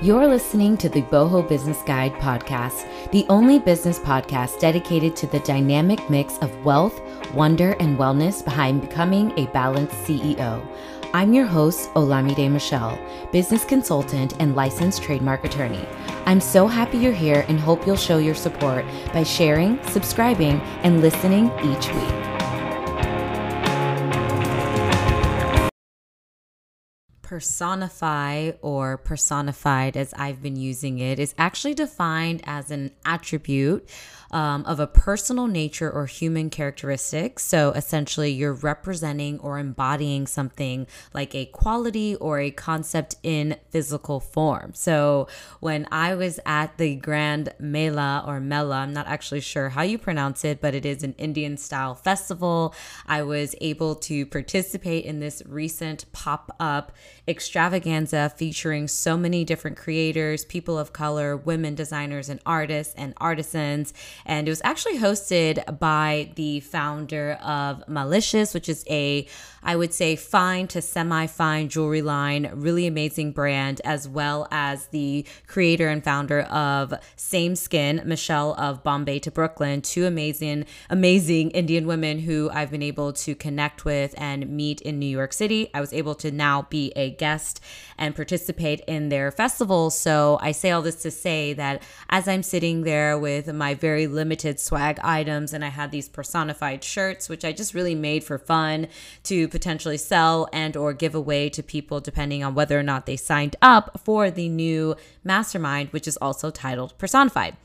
You're listening to the Boho Business Guide podcast, the only business podcast dedicated to the dynamic mix of wealth, wonder, and wellness behind becoming a balanced CEO. I'm your host, Olamide Michelle, business consultant and licensed trademark attorney. I'm so happy you're here and hope you'll show your support by sharing, subscribing, and listening each week. Personify or personified as I've been using it is actually defined as an attribute um, of a personal nature or human characteristic. So essentially, you're representing or embodying something like a quality or a concept in physical form. So when I was at the Grand Mela or Mela, I'm not actually sure how you pronounce it, but it is an Indian style festival. I was able to participate in this recent pop up extravaganza featuring so many different creators, people of color, women designers and artists and artisans and it was actually hosted by the founder of Maalicious, which is a I would say fine to semi fine jewelry line, really amazing brand, as well as the creator and founder of Same Skin, Michelle of Bombay to Brooklyn, two amazing, amazing Indian women who I've been able to connect with and meet in New York City. I was able to now be a guest and participate in their festival. So I say all this to say that as I'm sitting there with my very limited swag items and I had these personified shirts, which I just really made for fun to potentially sell and or give away to people depending on whether or not they signed up for the new mastermind which is also titled personified.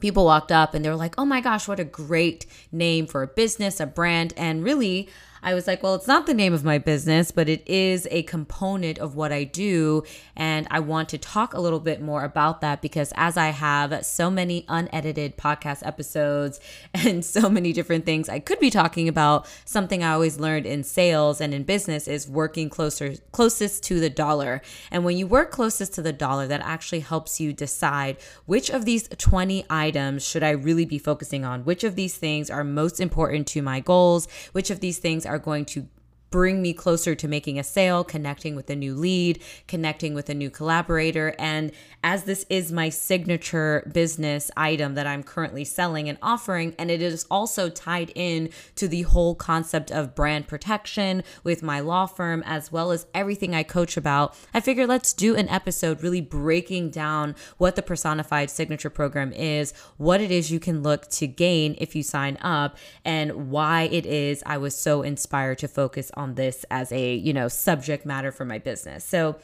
People walked up and they were like oh my gosh what a great name for a business a brand and really I was like, well, it's not the name of my business, but it is a component of what I do. And I want to talk a little bit more about that because as I have so many unedited podcast episodes and so many different things I could be talking about, something I always learned in sales and in business is working closer, closest to the dollar. And when you work closest to the dollar, that actually helps you decide which of these 20 items should I really be focusing on? Which of these things are most important to my goals? Which of these things are going to bring me closer to making a sale, connecting with a new lead, connecting with a new collaborator. And as this is my signature business item that I'm currently selling and offering, and it is also tied in to the whole concept of brand protection with my law firm, as well as everything I coach about, I figured let's do an episode really breaking down what the personified signature program is, what it is you can look to gain if you sign up, and why it is I was so inspired to focus on this as a, you know, subject matter for my business. So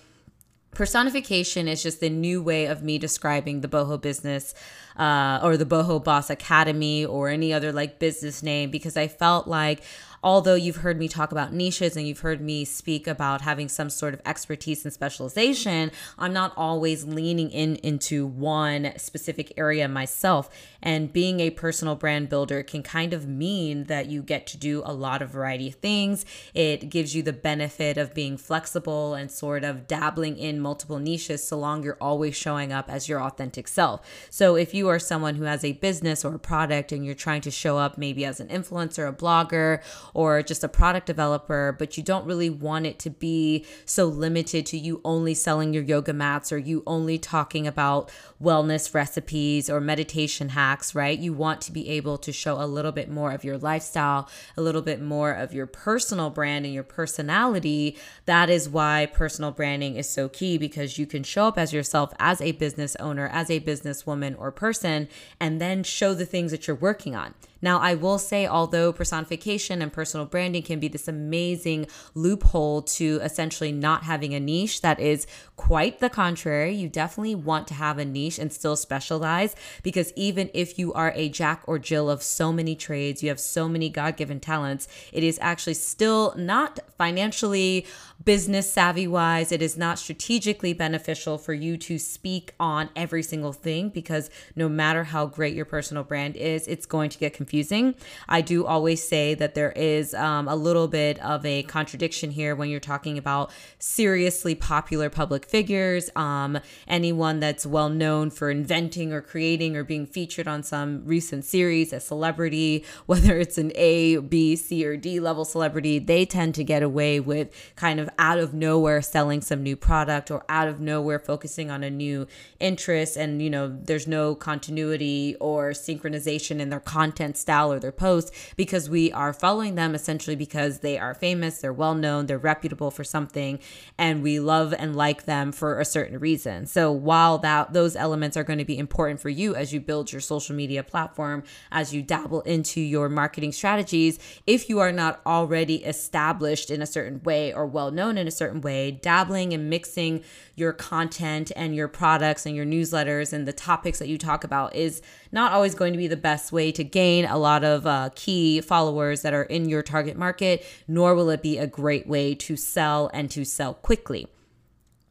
personification is just a new way of me describing the boho business uh, or the boho boss academy or any other like business name because i felt like although you've heard me talk about niches and you've heard me speak about having some sort of expertise and specialization, I'm not always leaning in into one specific area myself. And being a personal brand builder can kind of mean that you get to do a lot of variety of things. It gives you the benefit of being flexible and sort of dabbling in multiple niches so long you're always showing up as your authentic self. So if you are someone who has a business or a product and you're trying to show up maybe as an influencer, a blogger, or just a product developer, but you don't really want it to be so limited to you only selling your yoga mats or you only talking about wellness recipes or meditation hacks, right? You want to be able to show a little bit more of your lifestyle, a little bit more of your personal brand and your personality. That is why personal branding is so key because you can show up as yourself as a business owner, as a businesswoman or person, and then show the things that you're working on. Now, I will say, although personification and personal branding can be this amazing loophole to essentially not having a niche, that is quite the contrary. You definitely want to have a niche and still specialize because even if you are a Jack or Jill of so many trades, you have so many God given talents, it is actually still not financially business savvy wise, it is not strategically beneficial for you to speak on every single thing because no matter how great your personal brand is, it's going to get confused confusing. I do always say that there is um, a little bit of a contradiction here when you're talking about seriously popular public figures, um, anyone that's well known for inventing or creating or being featured on some recent series, a celebrity, whether it's an A, B, C, or D level celebrity, they tend to get away with kind of out of nowhere selling some new product or out of nowhere focusing on a new interest. And you know there's no continuity or synchronization in their content style or their posts because we are following them essentially because they are famous they're well known they're reputable for something and we love and like them for a certain reason. So while that those elements are going to be important for you as you build your social media platform as you dabble into your marketing strategies if you are not already established in a certain way or well known in a certain way dabbling and mixing your content and your products and your newsletters and the topics that you talk about is not always going to be the best way to gain a lot of uh, key followers that are in your target market, nor will it be a great way to sell and to sell quickly.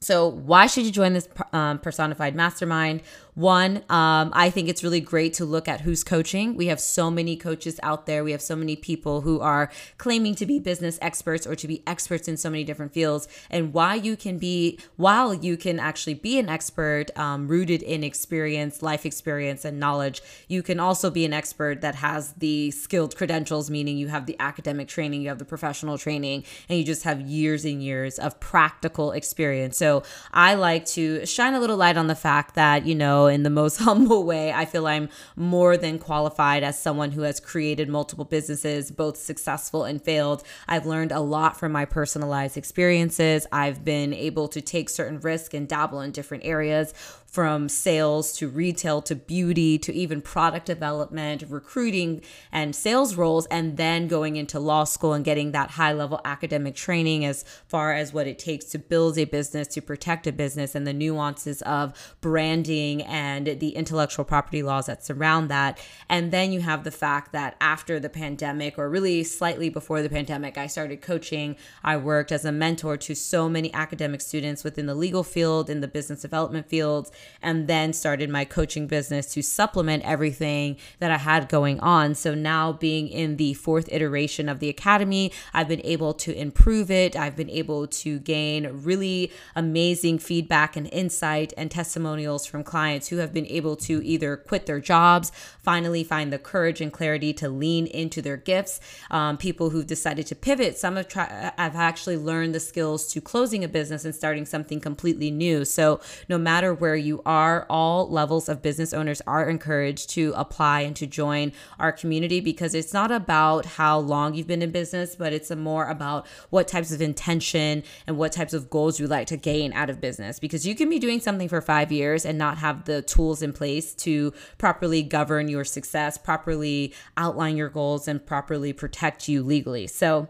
So, why should you join this um, personified mastermind? One, um, I think it's really great to look at who's coaching. We have so many coaches out there. We have so many people who are claiming to be business experts or to be experts in so many different fields. And why you can be, while you can actually be an expert um, rooted in experience, life experience, and knowledge, you can also be an expert that has the skilled credentials, meaning you have the academic training, you have the professional training, and you just have years and years of practical experience. So I like to shine a little light on the fact that, you know, in the most humble way. I feel I'm more than qualified as someone who has created multiple businesses, both successful and failed. I've learned a lot from my personalized experiences. I've been able to take certain risks and dabble in different areas from sales to retail to beauty to even product development, recruiting, and sales roles, and then going into law school and getting that high level academic training as far as what it takes to build a business, to protect a business, and the nuances of branding and the intellectual property laws that surround that. And then you have the fact that after the pandemic, or really slightly before the pandemic, I started coaching. I worked as a mentor to so many academic students within the legal field, in the business development fields and then started my coaching business to supplement everything that I had going on. So now being in the fourth iteration of the academy, I've been able to improve it. I've been able to gain really amazing feedback and insight and testimonials from clients who have been able to either quit their jobs, finally find the courage and clarity to lean into their gifts. Um, people who've decided to pivot. Some have, tried, have actually learned the skills to closing a business and starting something completely new. So no matter where you are, all levels of business owners are encouraged to apply and to join our community because it's not about how long you've been in business, but it's more about what types of intention and what types of goals you like to gain out of business. Because you can be doing something for five years and not have the tools in place to properly govern your success, properly outline your goals, and properly protect you legally. So,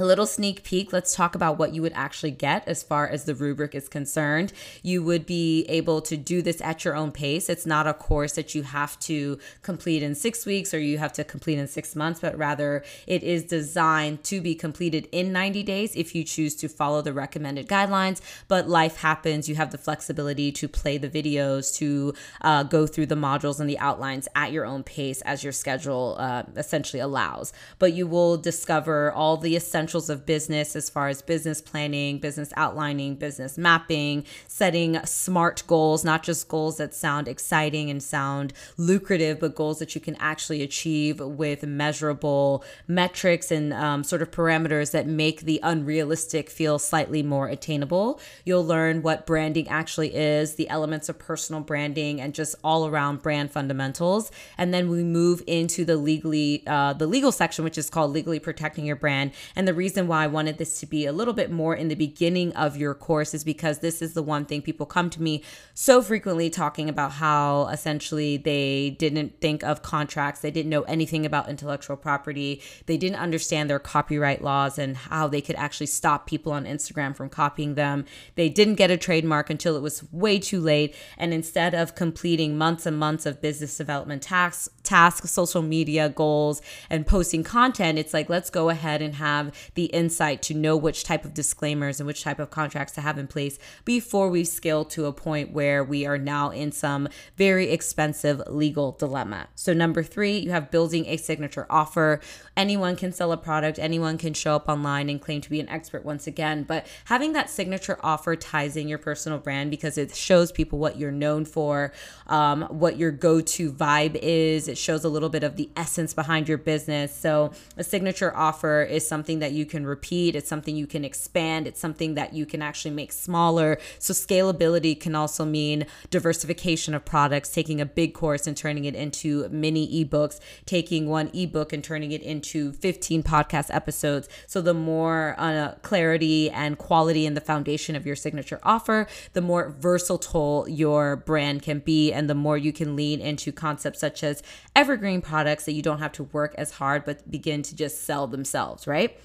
a little sneak peek, let's talk about what you would actually get as far as the rubric is concerned. You would be able to do this at your own pace. It's not a course that you have to complete in six weeks or you have to complete in six months, but rather it is designed to be completed in 90 days if you choose to follow the recommended guidelines. But life happens, you have the flexibility to play the videos, to uh, go through the modules and the outlines at your own pace as your schedule uh, essentially allows. But you will discover all the essential essentials of business as far as business planning, business outlining, business mapping, setting smart goals, not just goals that sound exciting and sound lucrative, but goals that you can actually achieve with measurable metrics and um, sort of parameters that make the unrealistic feel slightly more attainable. You'll learn what branding actually is, the elements of personal branding, and just all around brand fundamentals. And then we move into the legally, uh, the legal section, which is called legally protecting your brand. And the reason why I wanted this to be a little bit more in the beginning of your course is because this is the one thing people come to me so frequently talking about how essentially they didn't think of contracts, they didn't know anything about intellectual property, they didn't understand their copyright laws and how they could actually stop people on Instagram from copying them. They didn't get a trademark until it was way too late. And instead of completing months and months of business development tasks, tasks, social media goals, and posting content, it's like, let's go ahead and have the insight to know which type of disclaimers and which type of contracts to have in place before we scale to a point where we are now in some very expensive legal dilemma. So, number three, you have building a signature offer. Anyone can sell a product, anyone can show up online and claim to be an expert once again, but having that signature offer ties in your personal brand because it shows people what you're known for, um, what your go to vibe is. It shows a little bit of the essence behind your business. So, a signature offer is something that you can repeat, it's something you can expand, it's something that you can actually make smaller. So, scalability can also mean diversification of products, taking a big course and turning it into mini ebooks, taking one ebook and turning it into 15 podcast episodes. So, the more uh, clarity and quality in the foundation of your signature offer, the more versatile your brand can be, and the more you can lean into concepts such as evergreen products that you don't have to work as hard but begin to just sell themselves, right?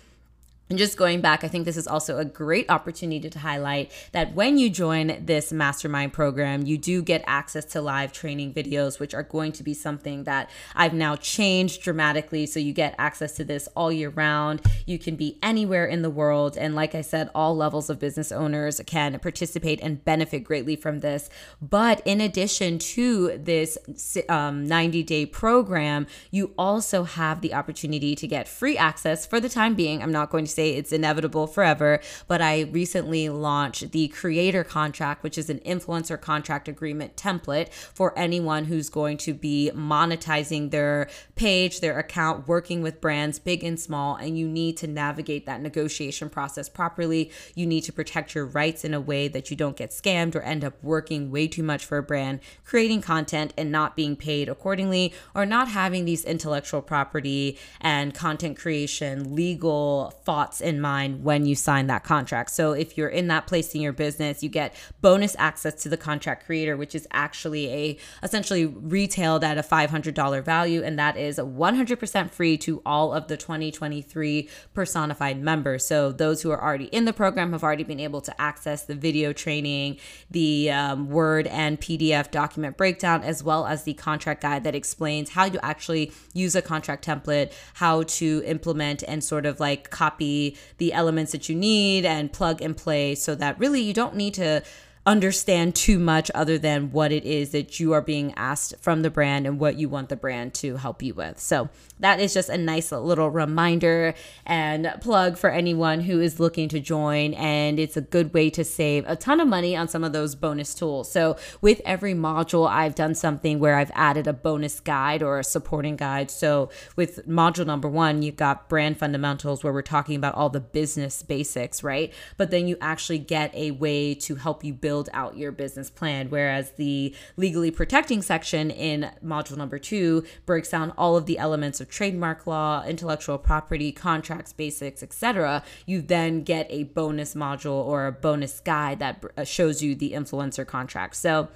And just going back, I think this is also a great opportunity to highlight that when you join this mastermind program, you do get access to live training videos, which are going to be something that I've now changed dramatically. So you get access to this all year round. You can be anywhere in the world. And like I said, all levels of business owners can participate and benefit greatly from this. But in addition to this um, 90 day program, you also have the opportunity to get free access for the time being. I'm not going to say it's inevitable forever, but I recently launched the creator contract, which is an influencer contract agreement template for anyone who's going to be monetizing their page, their account, working with brands big and small. And you need to navigate that negotiation process properly. You need to protect your rights in a way that you don't get scammed or end up working way too much for a brand, creating content and not being paid accordingly, or not having these intellectual property and content creation legal thoughts thoughts in mind when you sign that contract. So if you're in that place in your business, you get bonus access to the contract creator, which is actually a essentially retailed at a $500 value and that is 100% free to all of the 2023 personified members. So those who are already in the program have already been able to access the video training, the um, Word and PDF document breakdown, as well as the contract guide that explains how you actually use a contract template, how to implement and sort of like copy the elements that you need and plug and play so that really you don't need to understand too much other than what it is that you are being asked from the brand and what you want the brand to help you with. So that is just a nice little reminder and plug for anyone who is looking to join. And it's a good way to save a ton of money on some of those bonus tools. So with every module, I've done something where I've added a bonus guide or a supporting guide. So with module number one, you've got brand fundamentals where we're talking about all the business basics, right? But then you actually get a way to help you build build out your business plan. Whereas the legally protecting section in module number two breaks down all of the elements of trademark law, intellectual property, contracts, basics, etc. You then get a bonus module or a bonus guide that uh, shows you the influencer contract. So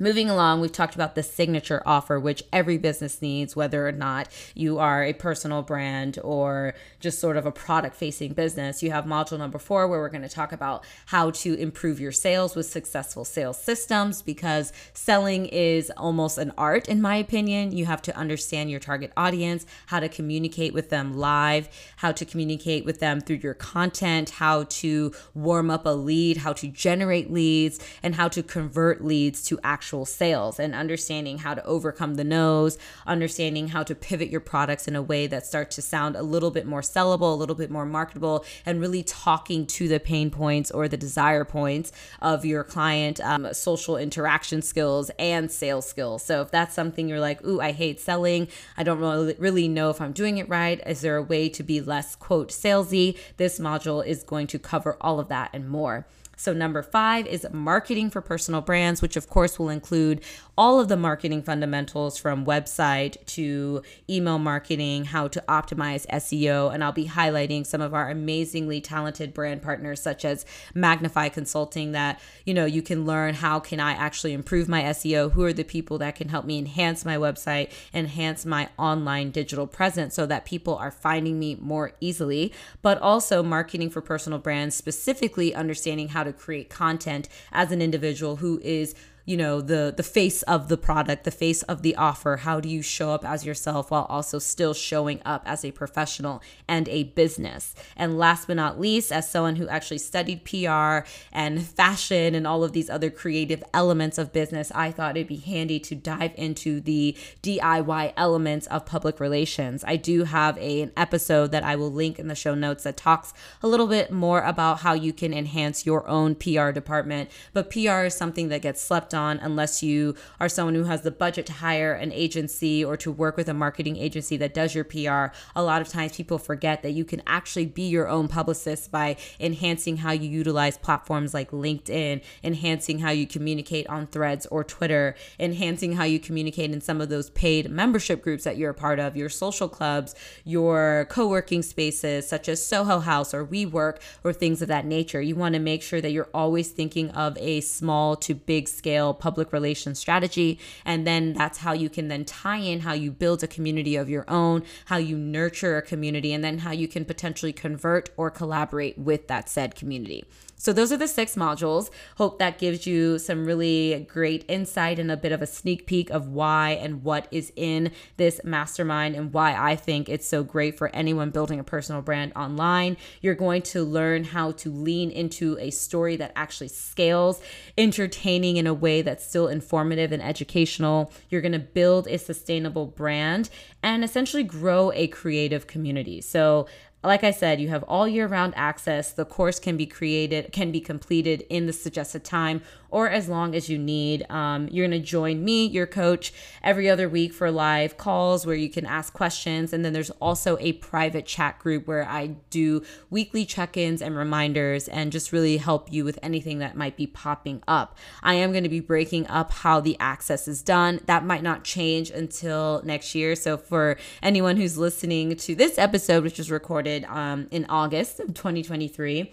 Moving along, we've talked about the signature offer, which every business needs, whether or not you are a personal brand or just sort of a product facing business. You have module number four, where we're going to talk about how to improve your sales with successful sales systems because selling is almost an art, in my opinion. You have to understand your target audience, how to communicate with them live, how to communicate with them through your content, how to warm up a lead, how to generate leads, and how to convert leads to actual actual sales and understanding how to overcome the no's, understanding how to pivot your products in a way that starts to sound a little bit more sellable, a little bit more marketable, and really talking to the pain points or the desire points of your client, um, social interaction skills and sales skills. So if that's something you're like, ooh, I hate selling, I don't really, really know if I'm doing it right, is there a way to be less, quote, salesy? This module is going to cover all of that and more. So, number five is marketing for personal brands, which of course will include all of the marketing fundamentals from website to email marketing, how to optimize SEO. And I'll be highlighting some of our amazingly talented brand partners, such as Magnify Consulting, that, you know, you can learn how can I actually improve my SEO? Who are the people that can help me enhance my website, enhance my online digital presence so that people are finding me more easily, but also marketing for personal brands, specifically understanding how to create content as an individual who is you know the the face of the product the face of the offer. How do you show up as yourself while also still showing up as a professional and a business? And last but not least as someone who actually studied PR and fashion and all of these other creative elements of business I thought it'd be handy to dive into the DIY elements of public relations. I do have a, an episode that I will link in the show notes that talks a little bit more about how you can enhance your own PR department but PR is something that gets slept on unless you are someone who has the budget to hire an agency or to work with a marketing agency that does your PR. A lot of times people forget that you can actually be your own publicist by enhancing how you utilize platforms like LinkedIn, enhancing how you communicate on threads or Twitter, enhancing how you communicate in some of those paid membership groups that you're a part of, your social clubs, your co working spaces such as Soho House or WeWork or things of that nature. You want to make sure that you're always thinking of a small to big scale public relations strategy. And then that's how you can then tie in how you build a community of your own, how you nurture a community, and then how you can potentially convert or collaborate with that said community. So, those are the six modules. Hope that gives you some really great insight and a bit of a sneak peek of why and what is in this mastermind and why I think it's so great for anyone building a personal brand online. You're going to learn how to lean into a story that actually scales, entertaining in a way that's still informative and educational. You're going to build a sustainable brand and essentially grow a creative community. So, like I said, you have all year round access. The course can be created, can be completed in the suggested time or as long as you need. Um, you're going to join me, your coach, every other week for live calls where you can ask questions. And then there's also a private chat group where I do weekly check ins and reminders and just really help you with anything that might be popping up. I am going to be breaking up how the access is done. That might not change until next year. So for anyone who's listening to this episode, which is recorded um, in August of 2023,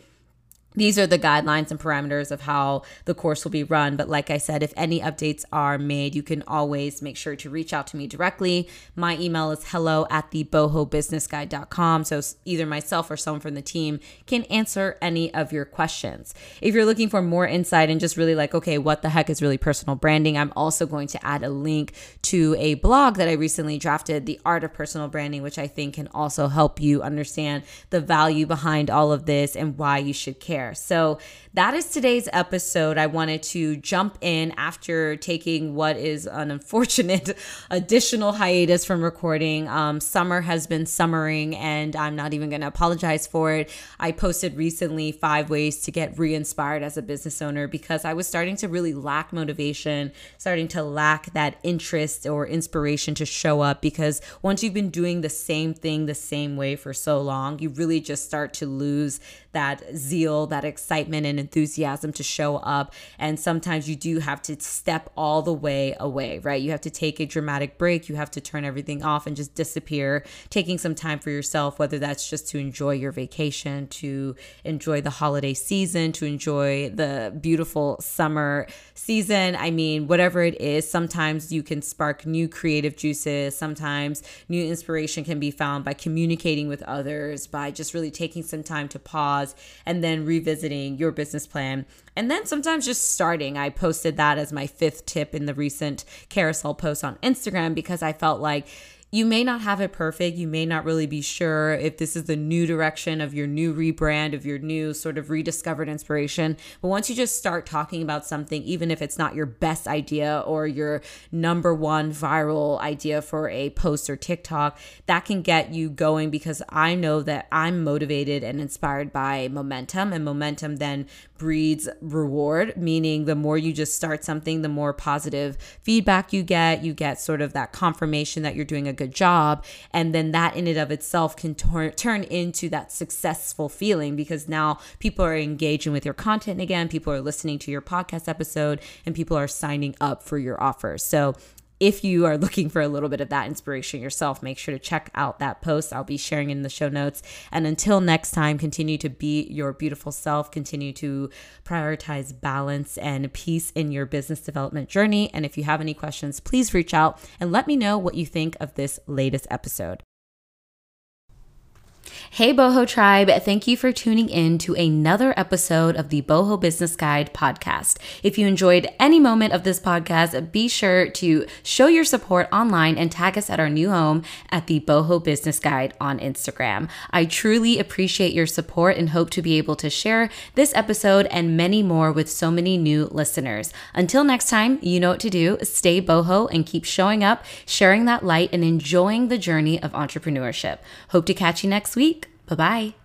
these are the guidelines and parameters of how the course will be run. But like I said, if any updates are made, you can always make sure to reach out to me directly. My email is hello at the bohobusinessguide.com. So either myself or someone from the team can answer any of your questions. If you're looking for more insight and just really like, okay, what the heck is really personal branding, I'm also going to add a link to a blog that I recently drafted, The Art of Personal Branding, which I think can also help you understand the value behind all of this and why you should care there. So that is today's episode. I wanted to jump in after taking what is an unfortunate additional hiatus from recording. Um, summer has been summering, and I'm not even going to apologize for it. I posted recently five ways to get re inspired as a business owner because I was starting to really lack motivation, starting to lack that interest or inspiration to show up. Because once you've been doing the same thing the same way for so long, you really just start to lose that zeal, that excitement, and enthusiasm to show up. And sometimes you do have to step all the way away, right? You have to take a dramatic break. You have to turn everything off and just disappear, taking some time for yourself, whether that's just to enjoy your vacation, to enjoy the holiday season, to enjoy the beautiful summer season. I mean, whatever it is, sometimes you can spark new creative juices. Sometimes new inspiration can be found by communicating with others, by just really taking some time to pause and then revisiting your business business plan. And then sometimes just starting. I posted that as my fifth tip in the recent carousel post on Instagram because I felt like you may not have it perfect. You may not really be sure if this is the new direction of your new rebrand, of your new sort of rediscovered inspiration. But once you just start talking about something, even if it's not your best idea or your number one viral idea for a post or TikTok, that can get you going because I know that I'm motivated and inspired by momentum, and momentum then breeds reward, meaning the more you just start something, the more positive feedback you get. You get sort of that confirmation that you're doing a good job. And then that in and of itself can tor- turn into that successful feeling because now people are engaging with your content again. People are listening to your podcast episode and people are signing up for your offers. So if you are looking for a little bit of that inspiration yourself, make sure to check out that post. I'll be sharing in the show notes. And until next time, continue to be your beautiful self, continue to prioritize balance and peace in your business development journey. And if you have any questions, please reach out and let me know what you think of this latest episode. Hey, Boho Tribe, thank you for tuning in to another episode of the Boho Business Guide podcast. If you enjoyed any moment of this podcast, be sure to show your support online and tag us at our new home at the Boho Business Guide on Instagram. I truly appreciate your support and hope to be able to share this episode and many more with so many new listeners. Until next time, you know what to do. Stay boho and keep showing up, sharing that light, and enjoying the journey of entrepreneurship. Hope to catch you next week. Bye bye.